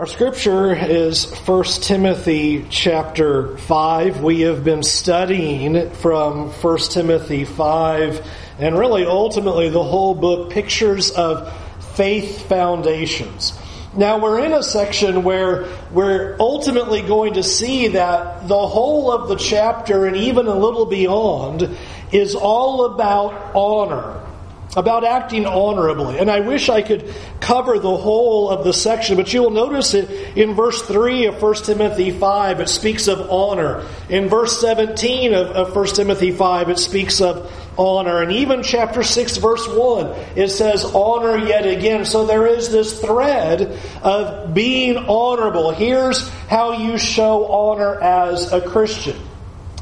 Our scripture is 1 Timothy chapter 5. We have been studying from 1 Timothy 5 and really ultimately the whole book pictures of faith foundations. Now we're in a section where we're ultimately going to see that the whole of the chapter and even a little beyond is all about honor about acting honorably. And I wish I could cover the whole of the section, but you will notice it in verse 3 of 1 Timothy 5, it speaks of honor. In verse 17 of, of 1 Timothy 5, it speaks of honor. And even chapter 6, verse 1, it says honor yet again. So there is this thread of being honorable. Here's how you show honor as a Christian.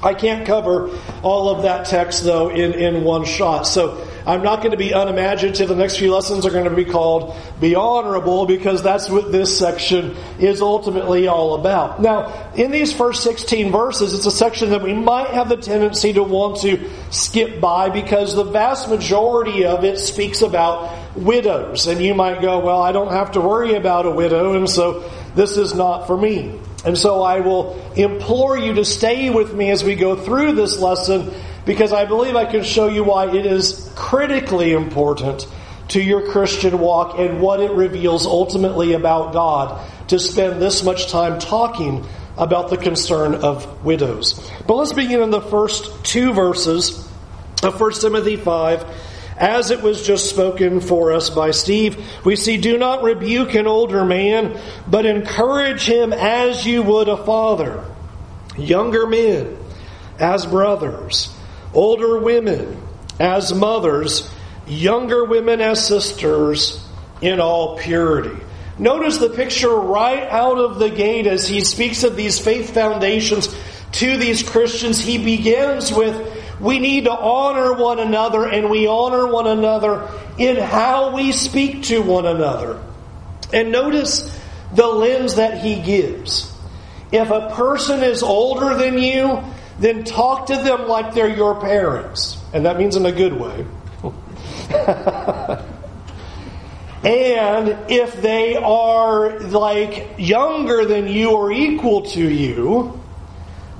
I can't cover all of that text, though, in, in one shot. So I'm not going to be unimaginative. The next few lessons are going to be called Be Honorable because that's what this section is ultimately all about. Now, in these first 16 verses, it's a section that we might have the tendency to want to skip by because the vast majority of it speaks about widows. And you might go, well, I don't have to worry about a widow, and so this is not for me. And so I will implore you to stay with me as we go through this lesson because I believe I can show you why it is critically important to your Christian walk and what it reveals ultimately about God to spend this much time talking about the concern of widows. But let's begin in the first two verses of 1 Timothy 5 as it was just spoken for us by Steve, we see do not rebuke an older man, but encourage him as you would a father. Younger men as brothers, older women as mothers, younger women as sisters in all purity. Notice the picture right out of the gate as he speaks of these faith foundations to these Christians. He begins with we need to honor one another, and we honor one another in how we speak to one another. And notice the lens that he gives. If a person is older than you, then talk to them like they're your parents. And that means in a good way. and if they are like younger than you or equal to you,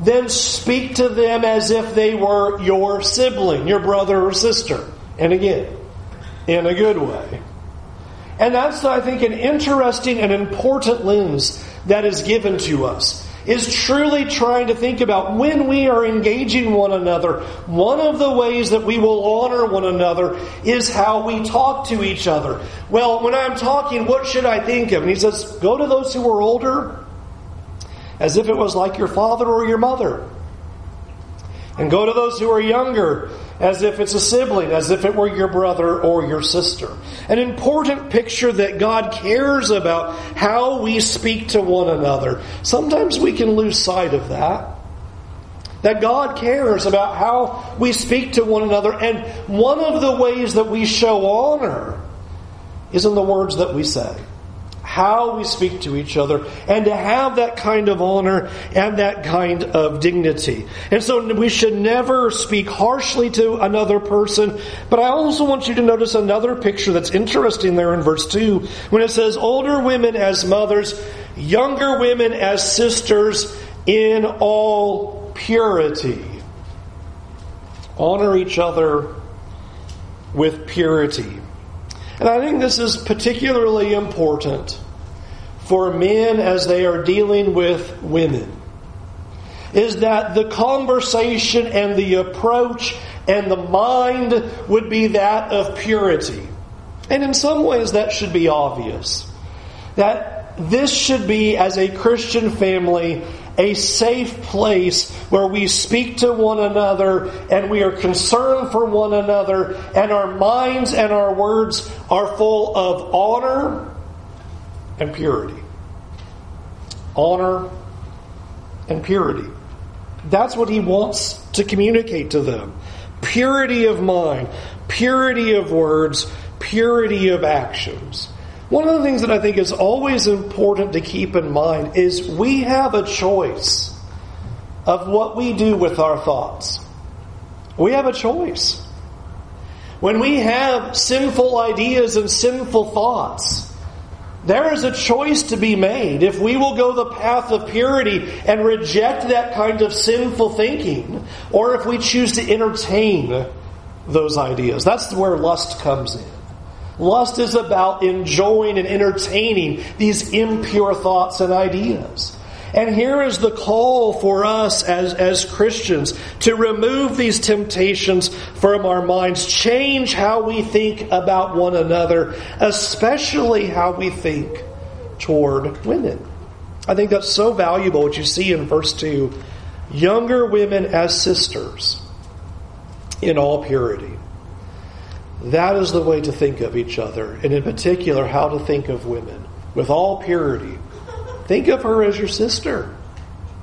then speak to them as if they were your sibling, your brother or sister. And again, in a good way. And that's, I think, an interesting and important lens that is given to us. Is truly trying to think about when we are engaging one another, one of the ways that we will honor one another is how we talk to each other. Well, when I'm talking, what should I think of? And he says, go to those who are older as if it was like your father or your mother. And go to those who are younger as if it's a sibling, as if it were your brother or your sister. An important picture that God cares about how we speak to one another. Sometimes we can lose sight of that. That God cares about how we speak to one another. And one of the ways that we show honor is in the words that we say how we speak to each other, and to have that kind of honor and that kind of dignity. And so we should never speak harshly to another person. But I also want you to notice another picture that's interesting there in verse 2 when it says, Older women as mothers, younger women as sisters in all purity. Honor each other with purity. And I think this is particularly important for men as they are dealing with women is that the conversation and the approach and the mind would be that of purity. And in some ways, that should be obvious. That this should be, as a Christian family, a safe place where we speak to one another and we are concerned for one another, and our minds and our words are full of honor and purity. Honor and purity. That's what he wants to communicate to them. Purity of mind, purity of words, purity of actions. One of the things that I think is always important to keep in mind is we have a choice of what we do with our thoughts. We have a choice. When we have sinful ideas and sinful thoughts, There is a choice to be made. If we will go the path of purity and reject that kind of sinful thinking, or if we choose to entertain those ideas. That's where lust comes in. Lust is about enjoying and entertaining these impure thoughts and ideas. And here is the call for us as, as Christians to remove these temptations from our minds, change how we think about one another, especially how we think toward women. I think that's so valuable what you see in verse 2 younger women as sisters in all purity. That is the way to think of each other, and in particular, how to think of women with all purity Think of her as your sister.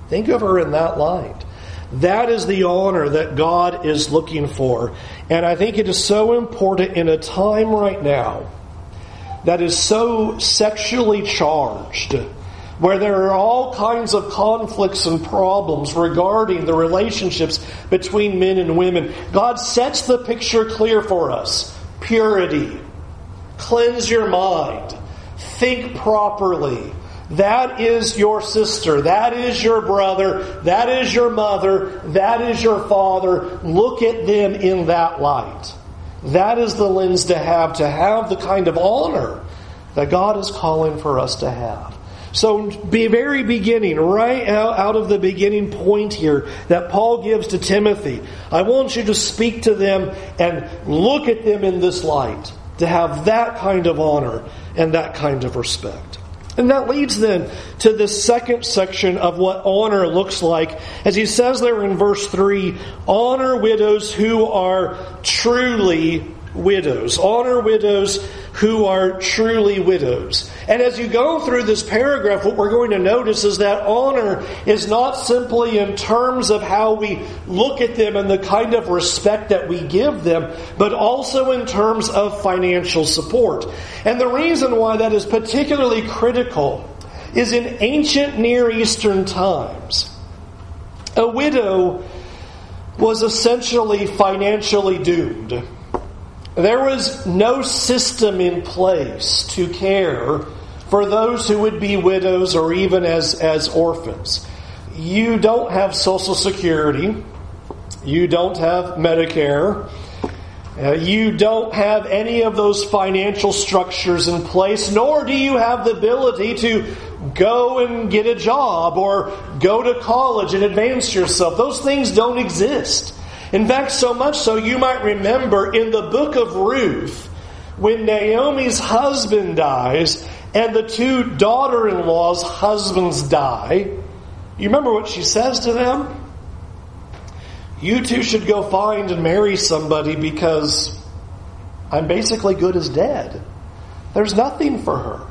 Think of her in that light. That is the honor that God is looking for. And I think it is so important in a time right now that is so sexually charged, where there are all kinds of conflicts and problems regarding the relationships between men and women. God sets the picture clear for us purity, cleanse your mind, think properly that is your sister. That is your brother. That is your mother. That is your father. Look at them in that light. That is the lens to have, to have the kind of honor that God is calling for us to have. So, be very beginning, right out, of the beginning point here that Paul gives to Timothy, I want you to speak to them and look at them in this light, to have that kind of honor and that kind of respect. And that leads then to the second section of what honor looks like. As he says there in verse 3, honor widows who are truly widows. Honor widows who are truly widows. And as you go through this paragraph, what we're going to notice is that honor is not simply in terms of how we look at them and the kind of respect that we give them, but also in terms of financial support. And the reason why that is particularly critical is in ancient Near Eastern times, a widow was essentially financially doomed. There was no system in place to care for those who would be widows or even as, as orphans. You don't have Social Security. You don't have Medicare. Uh, you don't have any of those financial structures in place, nor do you have the ability to go and get a job or go to college and advance yourself. Those things don't exist. In fact, so much so you might remember in the book of Ruth, when Naomi's husband dies and the two daughter in law's husbands die, you remember what she says to them? You two should go find and marry somebody because I'm basically good as dead. There's nothing for her.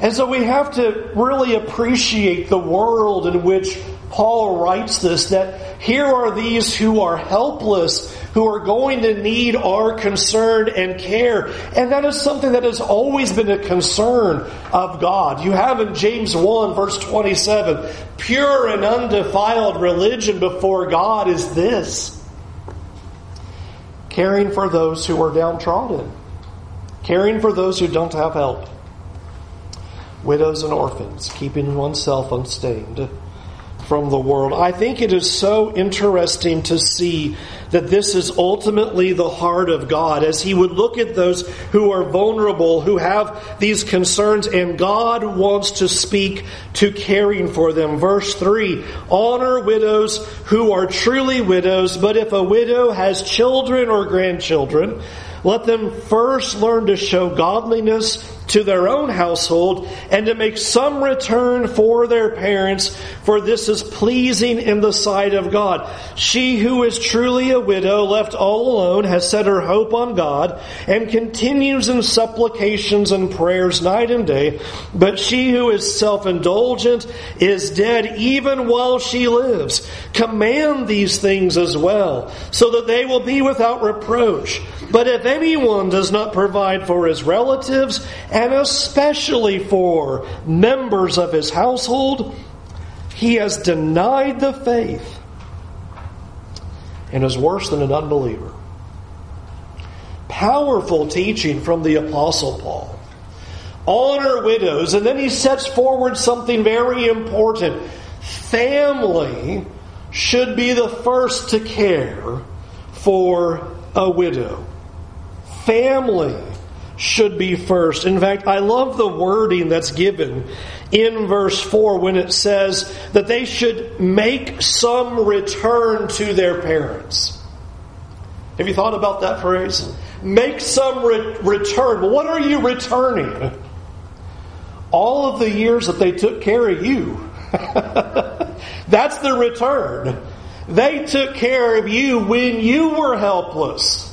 And so we have to really appreciate the world in which Paul writes this that here are these who are helpless, who are going to need our concern and care. And that is something that has always been a concern of God. You have in James 1 verse 27, pure and undefiled religion before God is this. Caring for those who are downtrodden. Caring for those who don't have help. Widows and orphans, keeping oneself unstained from the world. I think it is so interesting to see that this is ultimately the heart of God as He would look at those who are vulnerable, who have these concerns, and God wants to speak to caring for them. Verse 3 Honor widows who are truly widows, but if a widow has children or grandchildren, let them first learn to show godliness to their own household and to make some return for their parents, for this is pleasing in the sight of God. She who is truly a widow, left all alone, has set her hope on God and continues in supplications and prayers night and day. But she who is self-indulgent is dead even while she lives. Command these things as well, so that they will be without reproach. But if anyone does not provide for his relatives, and especially for members of his household, he has denied the faith and is worse than an unbeliever. Powerful teaching from the Apostle Paul. honor widows. And then he sets forward something very important. Family should be the first to care for a widow. Family should be first. In fact, I love the wording that's given in verse 4 when it says that they should make some return to their parents. Have you thought about that phrase? Make some re- return. What are you returning? All of the years that they took care of you. That's the return. They took care of you when you were helpless.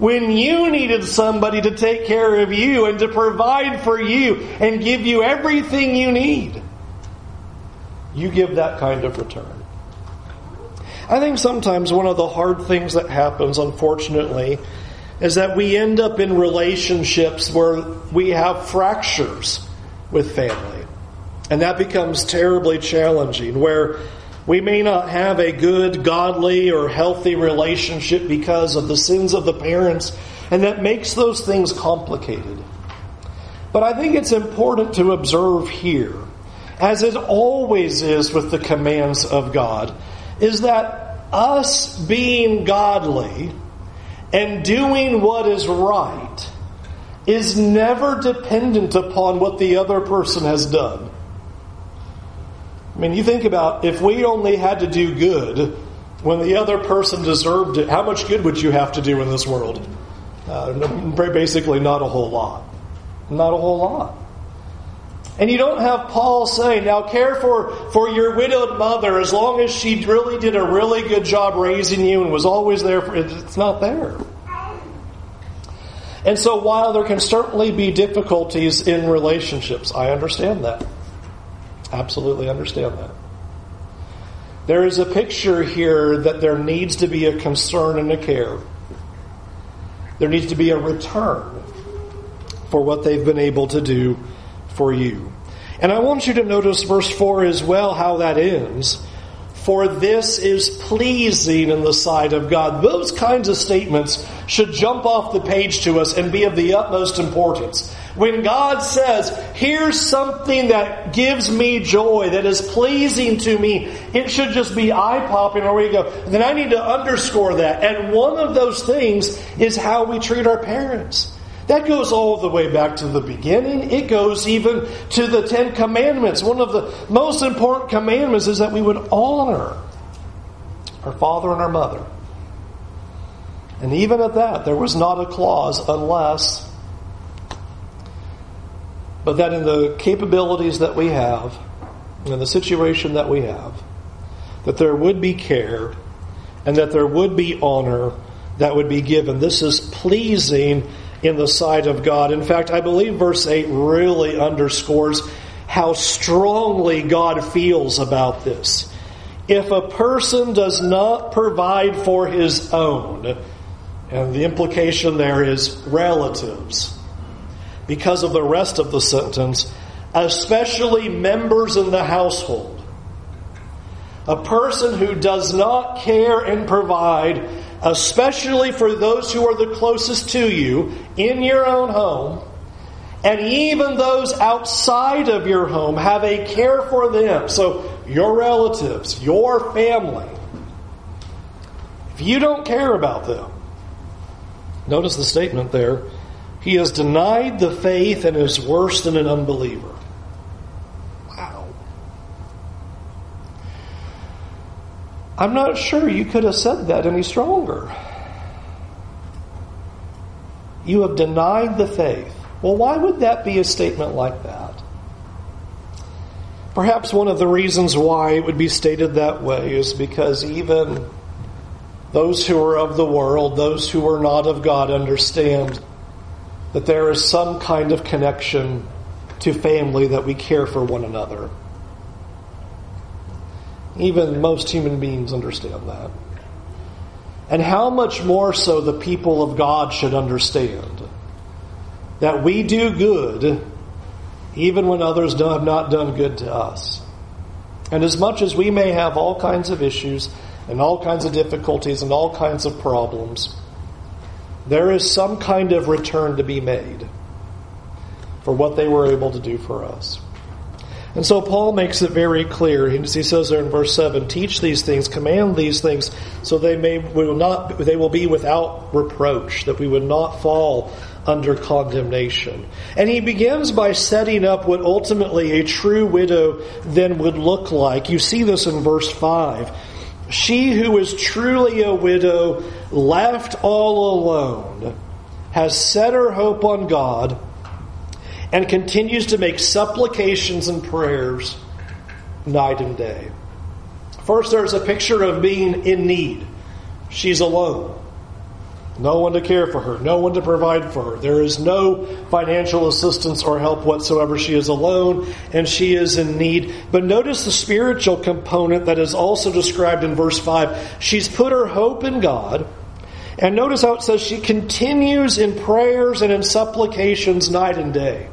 When you needed somebody to take care of you and to provide for you and give you everything you need. You give that kind of return. I think sometimes one of the hard things that happens, unfortunately, is that we end up in relationships where we have fractures with family. And that becomes terribly challenging, where we may not have a good, godly, or healthy relationship because of the sins of the parents, and that makes those things complicated. But I think it's important to observe here, as it always is with the commands of God, is that us being godly and doing what is right is never dependent upon what the other person has done. I mean, you think about if we only had to do good when the other person deserved it, how much good would you have to do in this world? Uh, basically, not a whole lot. Not a whole lot. And you don't have Paul saying, now care for, for your widowed mother as long as she really did a really good job raising you and was always there for. It's not there. And so while there can certainly be difficulties in relationships, I understand that. Absolutely understand that. There is a picture here that there needs to be a concern and a care. There needs to be a return for what they've been able to do for you. And I want you to notice verse 4 as well, how that ends. For this is pleasing in the sight of God. Those kinds of statements should jump off the page to us and be of the utmost importance. When God says, here's something that gives me joy, that is pleasing to me, it should just be eye popping or we go. Then I need to underscore that. And one of those things is how we treat our parents. That goes all the way back to the beginning. It goes even to the Ten Commandments. One of the most important commandments is that we would honor our father and our mother. And even at that, there was not a clause unless, but that in the capabilities that we have, in the situation that we have, that there would be care and that there would be honor that would be given. This is pleasing in the sight of God. In fact, I believe verse 8 really underscores how strongly God feels about this. If a person does not provide for his own, and the implication there is relatives, because of the rest of the sentence, especially members in the household, a person who does not care and provide especially for those who are the closest to you in your own home, and even those outside of your home, have a care for them. So, your relatives, your family. If you don't care about them, notice the statement there. He has denied the faith and is worse than an unbeliever. Wow. I'm not sure you could have said that any stronger. You have denied the faith. Well, why would that be a statement like that? Perhaps one of the reasons why it would be stated that way is because even those who are of the world, those who are not of God, understand that there is some kind of connection to family that we care for one another. Even most human beings understand that. And how much more so the people of God should understand that we do good even when others have not done good to us. And as much as we may have all kinds of issues and all kinds of difficulties and all kinds of problems, there is some kind of return to be made for what they were able to do for us. And so Paul makes it very clear. He says there in verse seven, "Teach these things, command these things, so they may will not they will be without reproach, that we would not fall under condemnation." And he begins by setting up what ultimately a true widow then would look like. You see this in verse five. She who is truly a widow, left all alone, has set her hope on God and continues to make supplications and prayers night and day. First, there's a picture of being in need. She's alone. No one to care for her, no one to provide for her. There is no financial assistance or help whatsoever. She is alone and she is in need. But notice the spiritual component that is also described in verse 5. She's put her hope in God. And notice how it says she continues in prayers and in supplications night and day.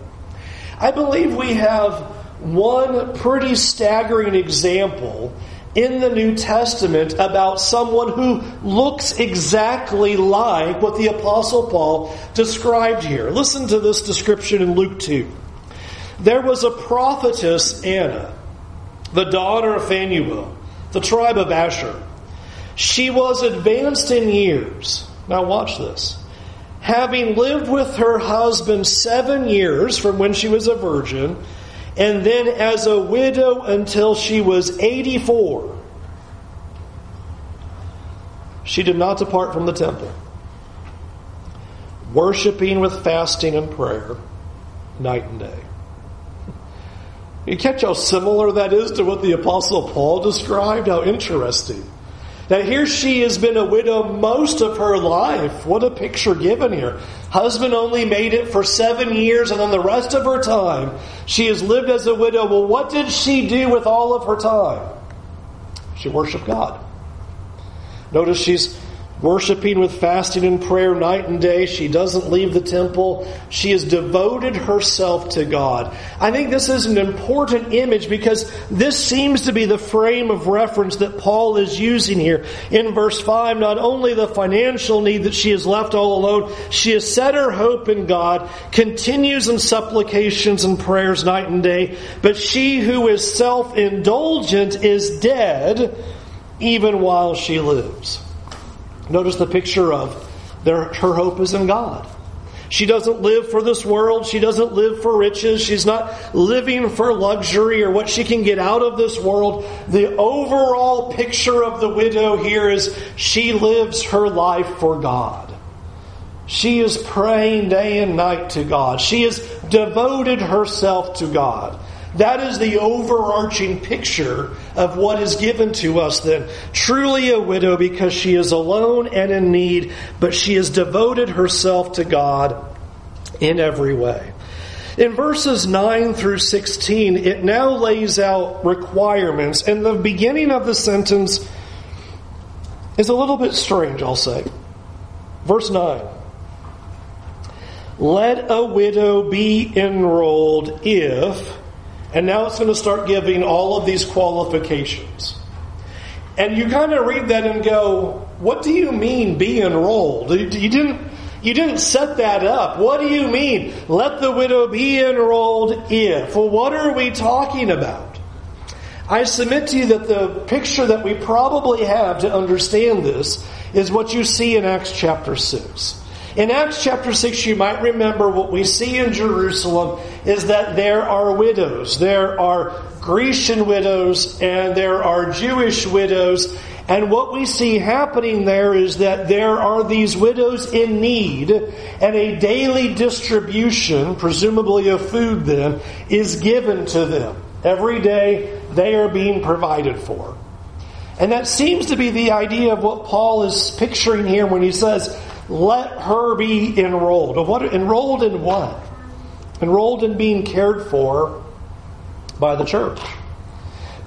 I believe we have one pretty staggering example in the New Testament about someone who looks exactly like what the Apostle Paul described here. Listen to this description in Luke 2. There was a prophetess, Anna, the daughter of Phanuel, the tribe of Asher. She was advanced in years. Now, watch this having lived with her husband seven years from when she was a virgin, and then as a widow until she was 84. She did not depart from the temple, worshiping with fasting and prayer night and day. You catch how similar that is to what the Apostle Paul described? How interesting. Now, here she has been a widow most of her life. What a picture given here. Husband only made it for seven years, and then the rest of her time, she has lived as a widow. Well, what did she do with all of her time? She worshiped God. Notice she's worshiping with fasting and prayer night and day. She doesn't leave the temple. She has devoted herself to God. I think this is an important image because this seems to be the frame of reference that Paul is using here. In verse 5, not only the financial need that she has left all alone, she has set her hope in God, continues in supplications and prayers night and day, but she who is self-indulgent is dead even while she lives. Notice the picture of their, her hope is in God. She doesn't live for this world. She doesn't live for riches. She's not living for luxury or what she can get out of this world. The overall picture of the widow here is she lives her life for God. She is praying day and night to God. She has devoted herself to God. That is the overarching picture of what is given to us then. Truly a widow because she is alone and in need, but she has devoted herself to God in every way. In verses 9 through 16, it now lays out requirements, and the beginning of the sentence is a little bit strange, I'll say. Verse 9 Let a widow be enrolled if and now it's going to start giving all of these qualifications. And you kind of read that and go, what do you mean be enrolled? You didn't, you didn't set that up. What do you mean? Let the widow be enrolled if. Well, what are we talking about? I submit to you that the picture that we probably have to understand this is what you see in Acts chapter 6. In Acts chapter 6, you might remember what we see in Jerusalem is that there are widows. There are Grecian widows and there are Jewish widows. And what we see happening there is that there are these widows in need and a daily distribution, presumably of food then, is given to them. Every day they are being provided for. And that seems to be the idea of what Paul is picturing here when he says, let her be enrolled. What enrolled in what? Enrolled in being cared for by the church.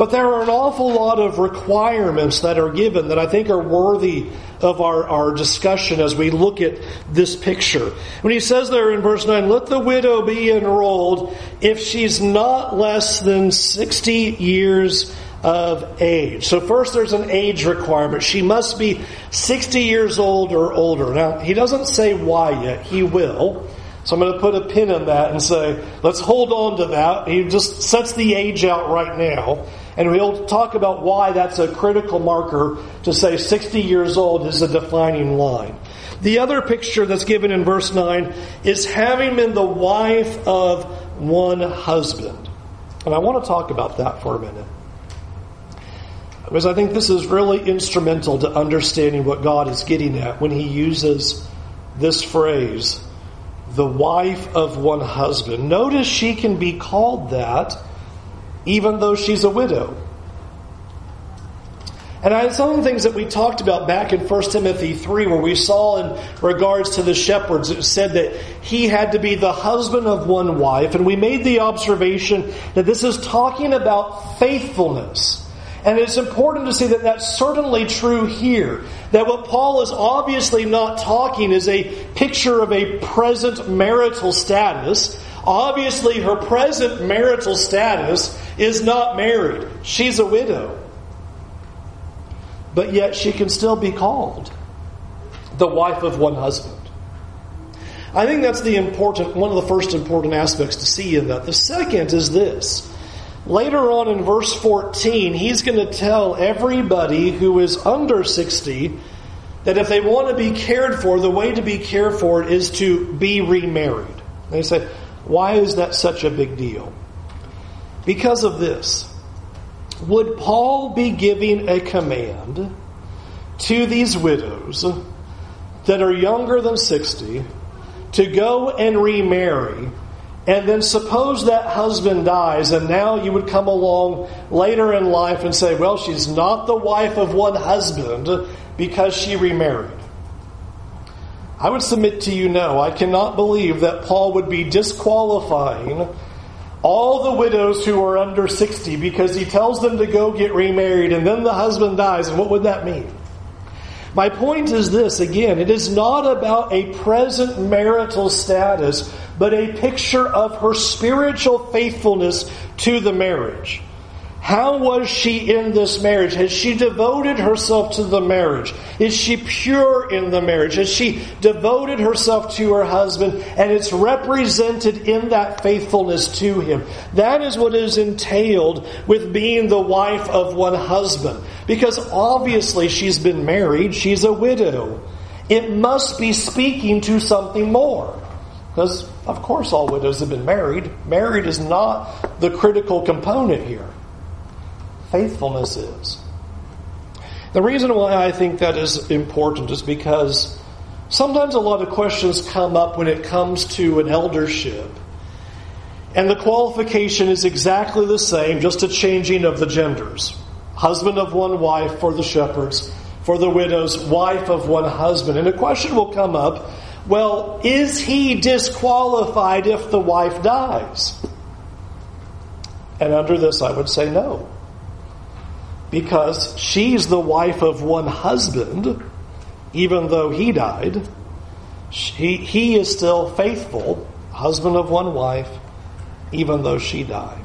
But there are an awful lot of requirements that are given that I think are worthy of our, our discussion as we look at this picture. When he says there in verse 9, let the widow be enrolled if she's not less than 60 years of age. So first there's an age requirement. She must be 60 years old or older. Now, he doesn't say why yet. He will. So I'm going to put a pin in that and say, let's hold on to that. He just sets the age out right now. And we'll talk about why that's a critical marker to say 60 years old is a defining line. The other picture that's given in verse 9 is having been the wife of one husband. And I want to talk about that for a minute. Because I think this is really instrumental to understanding what God is getting at when he uses this phrase, the wife of one husband. Notice she can be called that even though she's a widow. And I, had some of the things that we talked about back in 1 Timothy 3, where we saw in regards to the shepherds, it said that he had to be the husband of one wife. And we made the observation that this is talking about faithfulness. And it's important to see that that's certainly true here. That what Paul is obviously not talking is a picture of a present marital status. Obviously, her present marital status is not married. She's a widow. But yet she can still be called the wife of one husband. I think that's the important, one of the first important aspects to see in that. The second is this Later on in verse 14, he's going to tell everybody who is under 60 that if they want to be cared for, the way to be cared for is to be remarried. They say, why is that such a big deal? Because of this. Would Paul be giving a command to these widows that are younger than 60 to go and remarry and then suppose that husband dies, and now you would come along later in life and say, well, she's not the wife of one husband because she remarried. I would submit to you no. I cannot believe that Paul would be disqualifying all the widows who are under 60 because he tells them to go get remarried and then the husband dies. And what would that mean? My point is this again, it is not about a present marital status, but a picture of her spiritual faithfulness to the marriage. How was she in this marriage? Has she devoted herself to the marriage? Is she pure in the marriage? Has she devoted herself to her husband and it's represented in that faithfulness to him? That is what is entailed with being the wife of one husband. Because obviously she's been married, she's a widow. It must be speaking to something more. Because, of course, all widows have been married. Married is not the critical component here faithfulness is. The reason why I think that is important is because sometimes a lot of questions come up when it comes to an eldership. And the qualification is exactly the same, just a changing of the genders. Husband of one wife for the shepherds, for the widows, wife of one husband. And a question will come up well, is he disqualified if the wife dies? And under this, I would say no because she's the wife of one husband, even though he died. He, he is still faithful, husband of one wife, even though she died.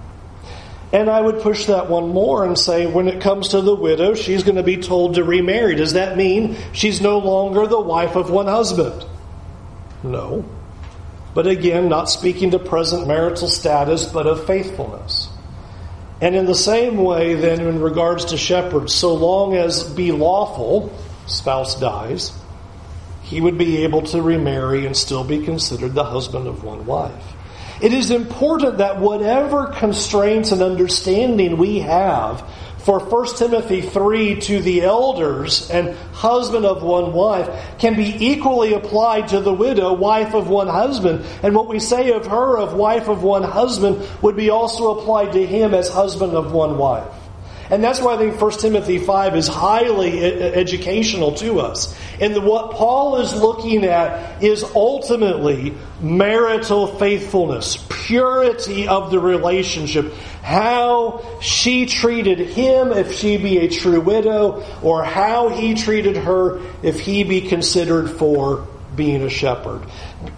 And I would push that one more and say when it comes to the widow, she's going to be told to remarry. Does that mean she's no longer the wife of one husband? No. But again, not speaking to present marital status, but of faithfulness. And in the same way, then, in regards to shepherds, so long as be lawful, spouse dies, he would be able to remarry and still be considered the husband of one wife. It is important that whatever constraints and understanding we have for 1 Timothy 3 to the elders and husband of one wife can be equally applied to the widow, wife of one husband. And what we say of her, of wife of one husband, would be also applied to him as husband of one wife. And that's why I think 1 Timothy 5 is highly educational to us. And what Paul is looking at is ultimately marital faithfulness, purity of the relationship, how she treated him if she be a true widow, or how he treated her if he be considered for being a shepherd.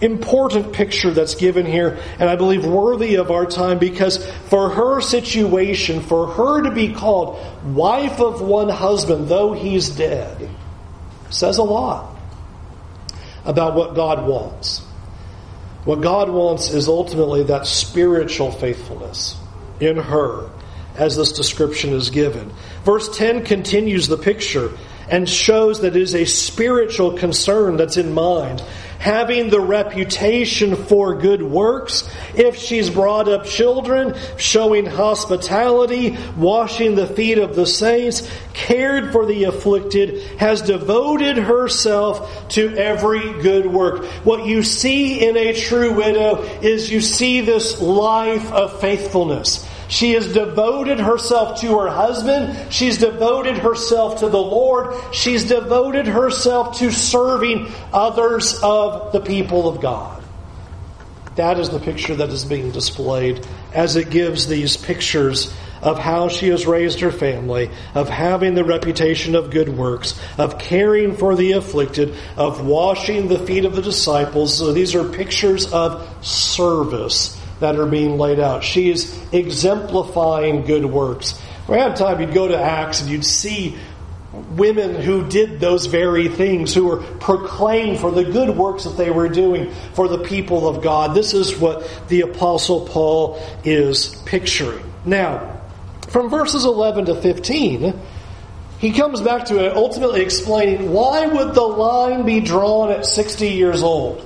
Important picture that's given here, and I believe worthy of our time because for her situation, for her to be called wife of one husband, though he's dead, says a lot about what God wants. What God wants is ultimately that spiritual faithfulness in her, as this description is given. Verse 10 continues the picture and shows that it is a spiritual concern that's in mind. Having the reputation for good works, if she's brought up children, showing hospitality, washing the feet of the saints, cared for the afflicted, has devoted herself to every good work. What you see in a true widow is you see this life of faithfulness. She has devoted herself to her husband. She's devoted herself to the Lord. She's devoted herself to serving others of the people of God. That is the picture that is being displayed as it gives these pictures of how she has raised her family, of having the reputation of good works, of caring for the afflicted, of washing the feet of the disciples. So these are pictures of service that are being laid out. She is exemplifying good works. Had time, you'd go to Acts and you'd see women who did those very things, who were proclaimed for the good works that they were doing for the people of God. This is what the Apostle Paul is picturing. Now, from verses 11 to 15, he comes back to it, ultimately explaining why would the line be drawn at 60 years old?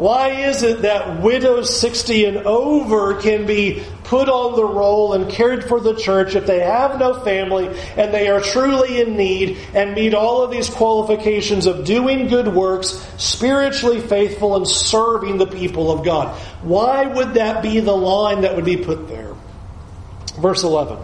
Why is it that widows 60 and over can be put on the roll and cared for the church if they have no family and they are truly in need and meet all of these qualifications of doing good works, spiritually faithful, and serving the people of God? Why would that be the line that would be put there? Verse 11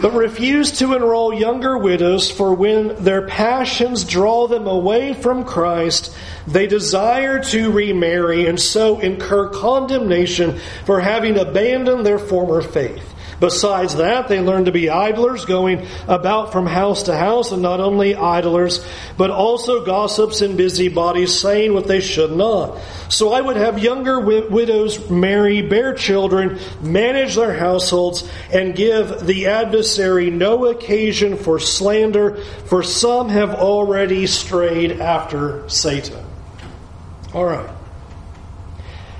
but refuse to enroll younger widows, for when their passions draw them away from Christ, they desire to remarry and so incur condemnation for having abandoned their former faith. Besides that, they learn to be idlers, going about from house to house, and not only idlers, but also gossips and busybodies, saying what they should not. So I would have younger widows marry, bear children, manage their households, and give the adversary no occasion for slander, for some have already strayed after Satan. All right.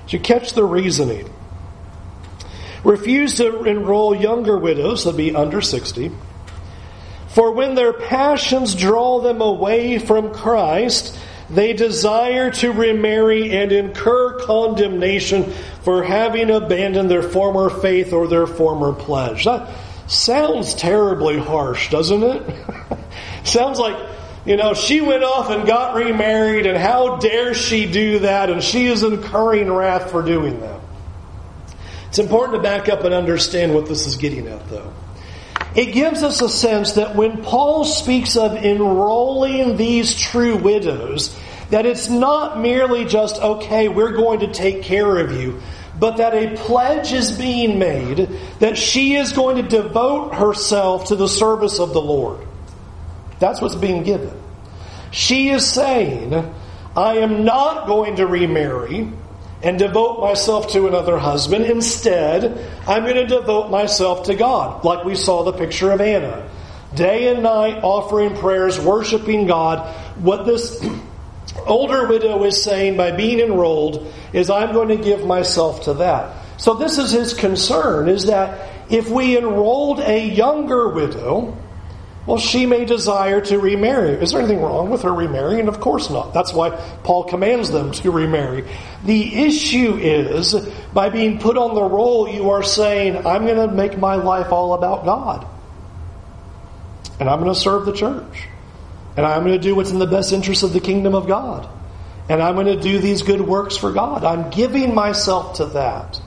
Did you catch the reasoning? Refuse to enroll younger widows, that'd be under 60. For when their passions draw them away from Christ, they desire to remarry and incur condemnation for having abandoned their former faith or their former pledge. That sounds terribly harsh, doesn't it? sounds like, you know, she went off and got remarried, and how dare she do that, and she is incurring wrath for doing that. It's important to back up and understand what this is getting at, though. It gives us a sense that when Paul speaks of enrolling these true widows, that it's not merely just, okay, we're going to take care of you, but that a pledge is being made that she is going to devote herself to the service of the Lord. That's what's being given. She is saying, I am not going to remarry and devote myself to another husband. Instead, I'm going to devote myself to God, like we saw the picture of Anna. Day and night offering prayers, worshiping God. What this older widow is saying by being enrolled is I'm going to give myself to that. So this is his concern is that if we enrolled a younger widow, well, she may desire to remarry. Is there anything wrong with her remarrying? Of course not. That's why Paul commands them to remarry. The issue is, by being put on the roll, you are saying, I'm going to make my life all about God. And I'm going to serve the church. And I'm going to do what's in the best interest of the kingdom of God. And I'm going to do these good works for God. I'm giving myself to that.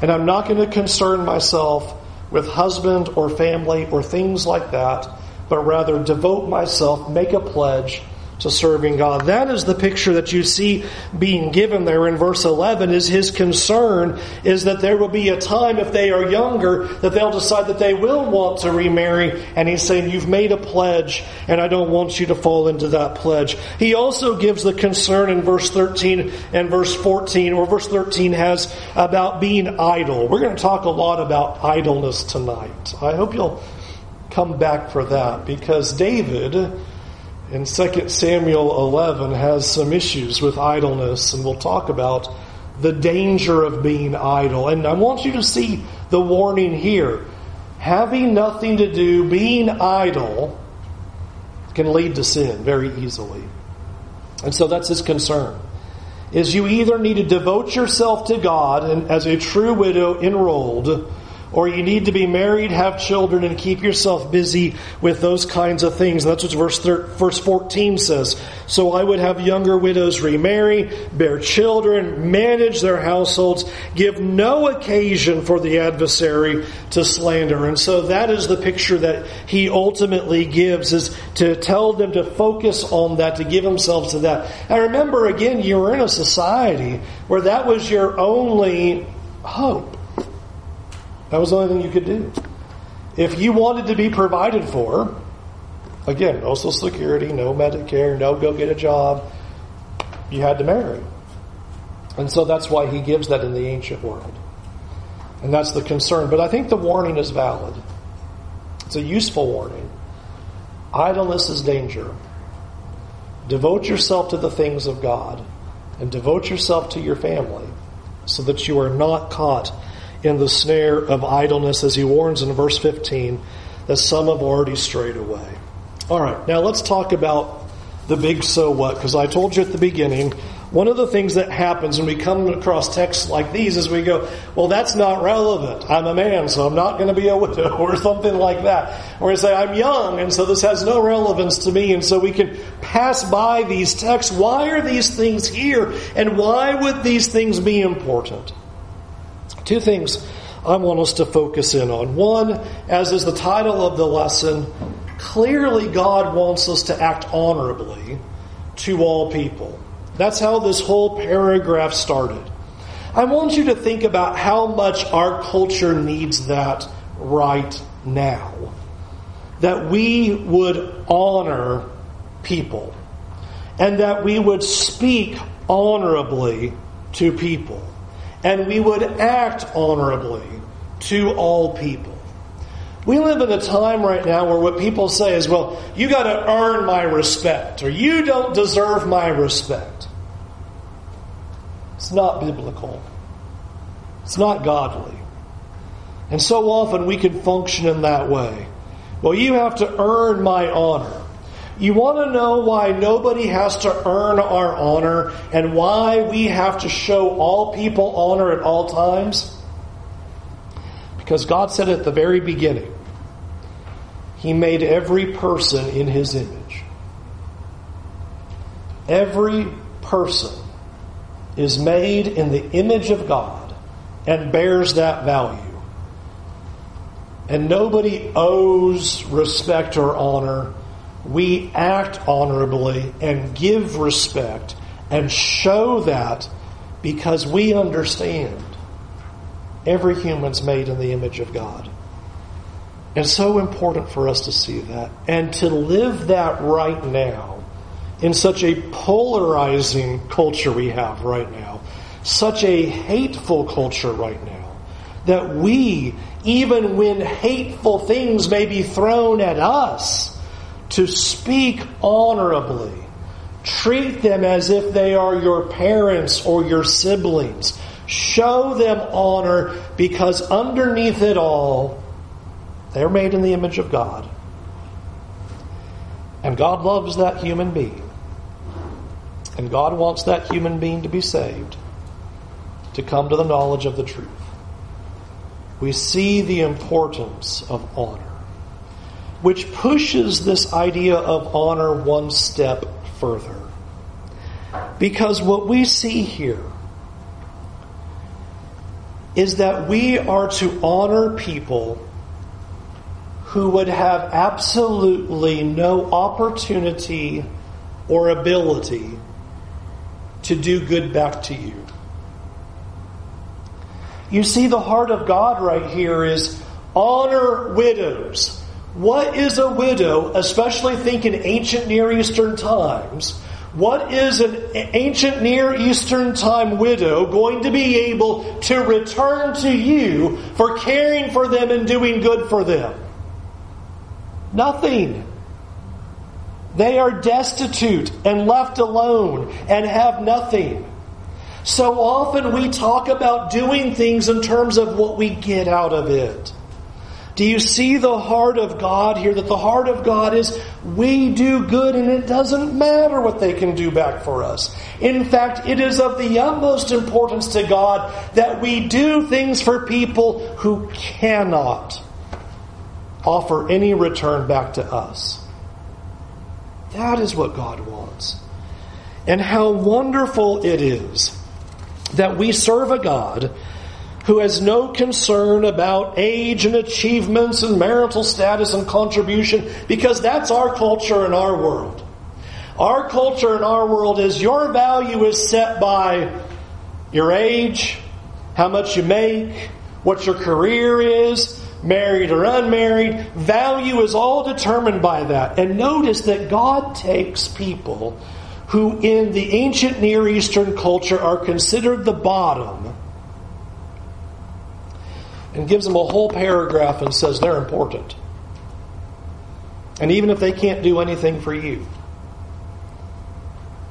And I'm not going to concern myself with husband or family or things like that but rather devote myself, make a pledge to serving God. That is the picture that you see being given there in verse 11 is his concern is that there will be a time if they are younger that they'll decide that they will want to remarry and he's saying you've made a pledge and I don't want you to fall into that pledge. He also gives the concern in verse 13 and verse 14 or verse 13 has about being idle. We're going to talk a lot about idleness tonight. I hope you'll come back for that because David in 2 Samuel 11 has some issues with idleness, and we'll talk about the danger of being idle. And I want you to see the warning here. Having nothing to do, being idle, can lead to sin very easily. And so that's his concern. Is you either need to devote yourself to God and as a true widow enrolled, or you need to be married, have children, and keep yourself busy with those kinds of things. That's what verse, verse 14 says. So I would have younger widows remarry, bear children, manage their households, give no occasion for the adversary to slander. And so that is the picture that he ultimately gives, is to tell them to focus on that, to give themselves to that. And remember, again, you were in a society where that was your only hope. That was the only thing you could do. If you wanted to be provided for, again, no Social Security, no Medicare, no go get a job, you had to marry. And so that's why he gives that in the ancient world. And that's the concern. But I think the warning is valid. It's a useful warning. Idleness is danger. Devote yourself to the things of God and devote yourself to your family so that you are not caught in the snare of idleness, as he warns in verse 15 that some have already strayed away. All right, now let's talk about the big so what, because I told you at the beginning, one of the things that happens when we come across texts like these is we go, well, that's not relevant. I'm a man, so I'm not going to be a widow, or something like that. Or we say, I'm young, and so this has no relevance to me, and so we can pass by these texts. Why are these things here, and why would these things be important? Two things I want us to focus in on. One, as is the title of the lesson, clearly God wants us to act honorably to all people. That's how this whole paragraph started. I want you to think about how much our culture needs that right now. That we would honor people and that we would speak honorably to people and we would act honorably to all people. We live in a time right now where what people say is, well, you got to earn my respect, or you don't deserve my respect. It's not biblical. It's not godly. And so often we can function in that way. Well, you have to earn my honor. You want to know why nobody has to earn our honor and why we have to show all people honor at all times? Because God said at the very beginning, He made every person in His image. Every person is made in the image of God and bears that value. And nobody owes respect or honor we act honorably and give respect and show that because we understand every human's made in the image of God. And so important for us to see that and to live that right now in such a polarizing culture we have right now, such a hateful culture right now, that we, even when hateful things may be thrown at us, to speak honorably. Treat them as if they are your parents or your siblings. Show them honor because underneath it all, they're made in the image of God. And God loves that human being. And God wants that human being to be saved, to come to the knowledge of the truth. We see the importance of honor which pushes this idea of honor one step further. Because what we see here is that we are to honor people who would have absolutely no opportunity or ability to do good back to you. You see, the heart of God right here is honor widows what is a widow, especially think in ancient Near Eastern times? What is an ancient Near Eastern time widow going to be able to return to you for caring for them and doing good for them? Nothing. They are destitute and left alone and have nothing. So often we talk about doing things in terms of what we get out of it. Do you see the heart of God here? That the heart of God is we do good and it doesn't matter what they can do back for us. In fact, it is of the utmost importance to God that we do things for people who cannot offer any return back to us. That is what God wants. And how wonderful it is that we serve a God who has no concern about age and achievements and marital status and contribution because that's our culture in our world. Our culture in our world is your value is set by your age, how much you make, what your career is, married or unmarried. Value is all determined by that. And notice that God takes people who in the ancient Near Eastern culture are considered the bottom and gives them a whole paragraph and says they're important. And even if they can't do anything for you,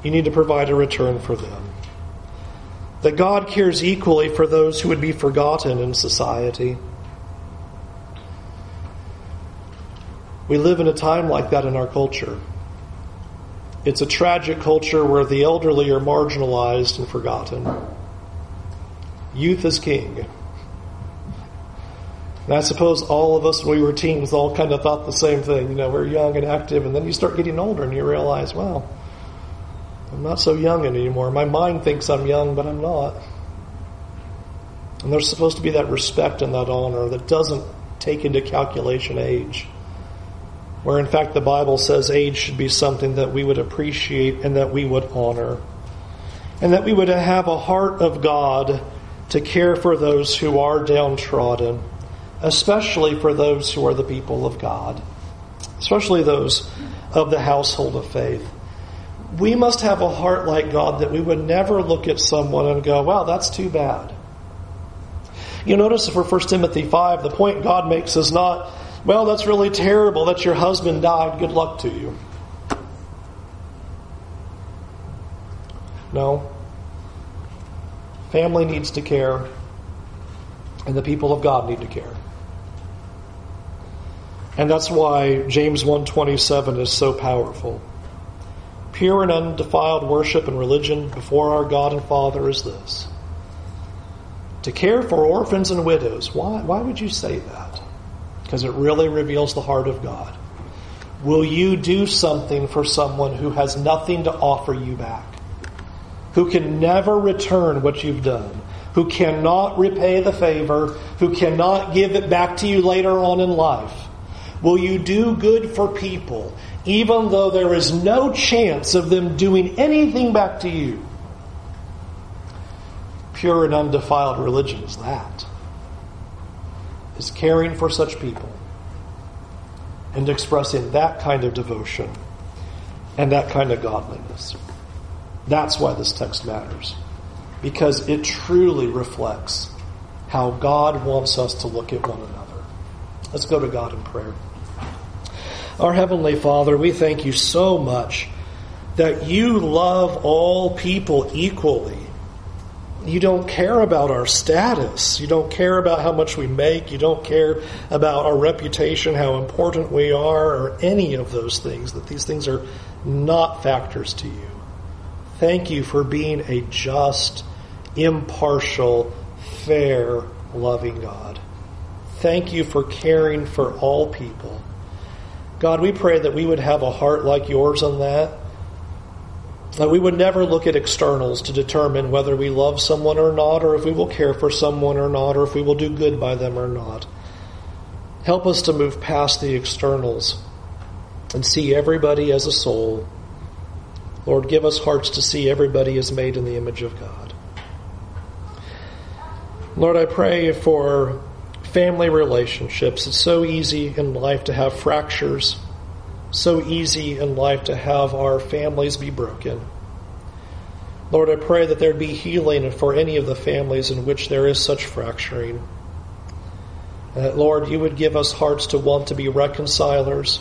you need to provide a return for them. That God cares equally for those who would be forgotten in society. We live in a time like that in our culture. It's a tragic culture where the elderly are marginalized and forgotten. Youth is king. And I suppose all of us, when we were teens, all kind of thought the same thing. You know, we're young and active, and then you start getting older and you realize, well, I'm not so young anymore. My mind thinks I'm young, but I'm not. And there's supposed to be that respect and that honor that doesn't take into calculation age. Where in fact the Bible says age should be something that we would appreciate and that we would honor. And that we would have a heart of God to care for those who are downtrodden especially for those who are the people of God, especially those of the household of faith. We must have a heart like God that we would never look at someone and go, wow, that's too bad. You notice for 1 Timothy 5, the point God makes is not, well, that's really terrible that your husband died. Good luck to you. No. Family needs to care, and the people of God need to care. And that's why James 1:27 is so powerful. Pure and undefiled worship and religion before our God and Father is this. To care for orphans and widows. Why, why would you say that? Because it really reveals the heart of God. Will you do something for someone who has nothing to offer you back? Who can never return what you've done? Who cannot repay the favor? Who cannot give it back to you later on in life? Will you do good for people, even though there is no chance of them doing anything back to you? Pure and undefiled religion is that. Is caring for such people and expressing that kind of devotion and that kind of godliness. That's why this text matters. Because it truly reflects how God wants us to look at one another. Let's go to God in prayer. Our Heavenly Father, we thank you so much that you love all people equally. You don't care about our status. You don't care about how much we make. You don't care about our reputation, how important we are, or any of those things. That these things are not factors to you. Thank you for being a just, impartial, fair, loving God. Thank you for caring for all people. God, we pray that we would have a heart like yours on that. That we would never look at externals to determine whether we love someone or not, or if we will care for someone or not, or if we will do good by them or not. Help us to move past the externals and see everybody as a soul. Lord, give us hearts to see everybody as made in the image of God. Lord, I pray for family relationships. It's so easy in life to have fractures, so easy in life to have our families be broken. Lord, I pray that there'd be healing for any of the families in which there is such fracturing. And that, Lord, you would give us hearts to want to be reconcilers.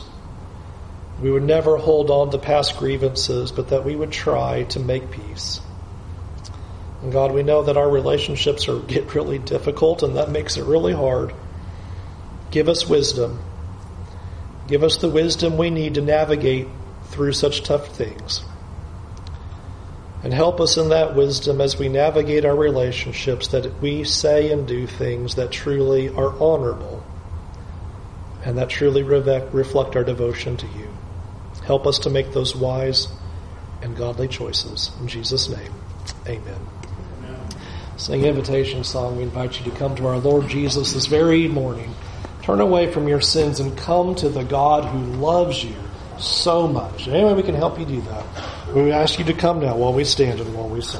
We would never hold on to past grievances, but that we would try to make peace. And God, we know that our relationships are, get really difficult, and that makes it really hard. Give us wisdom. Give us the wisdom we need to navigate through such tough things. And help us in that wisdom as we navigate our relationships that we say and do things that truly are honorable and that truly reflect our devotion to you. Help us to make those wise and godly choices. In Jesus' name, amen. amen. Sing invitation song. We invite you to come to our Lord Jesus this very morning. Turn away from your sins and come to the God who loves you so much. Anyway, we can help you do that. We ask you to come now while we stand and while we sing.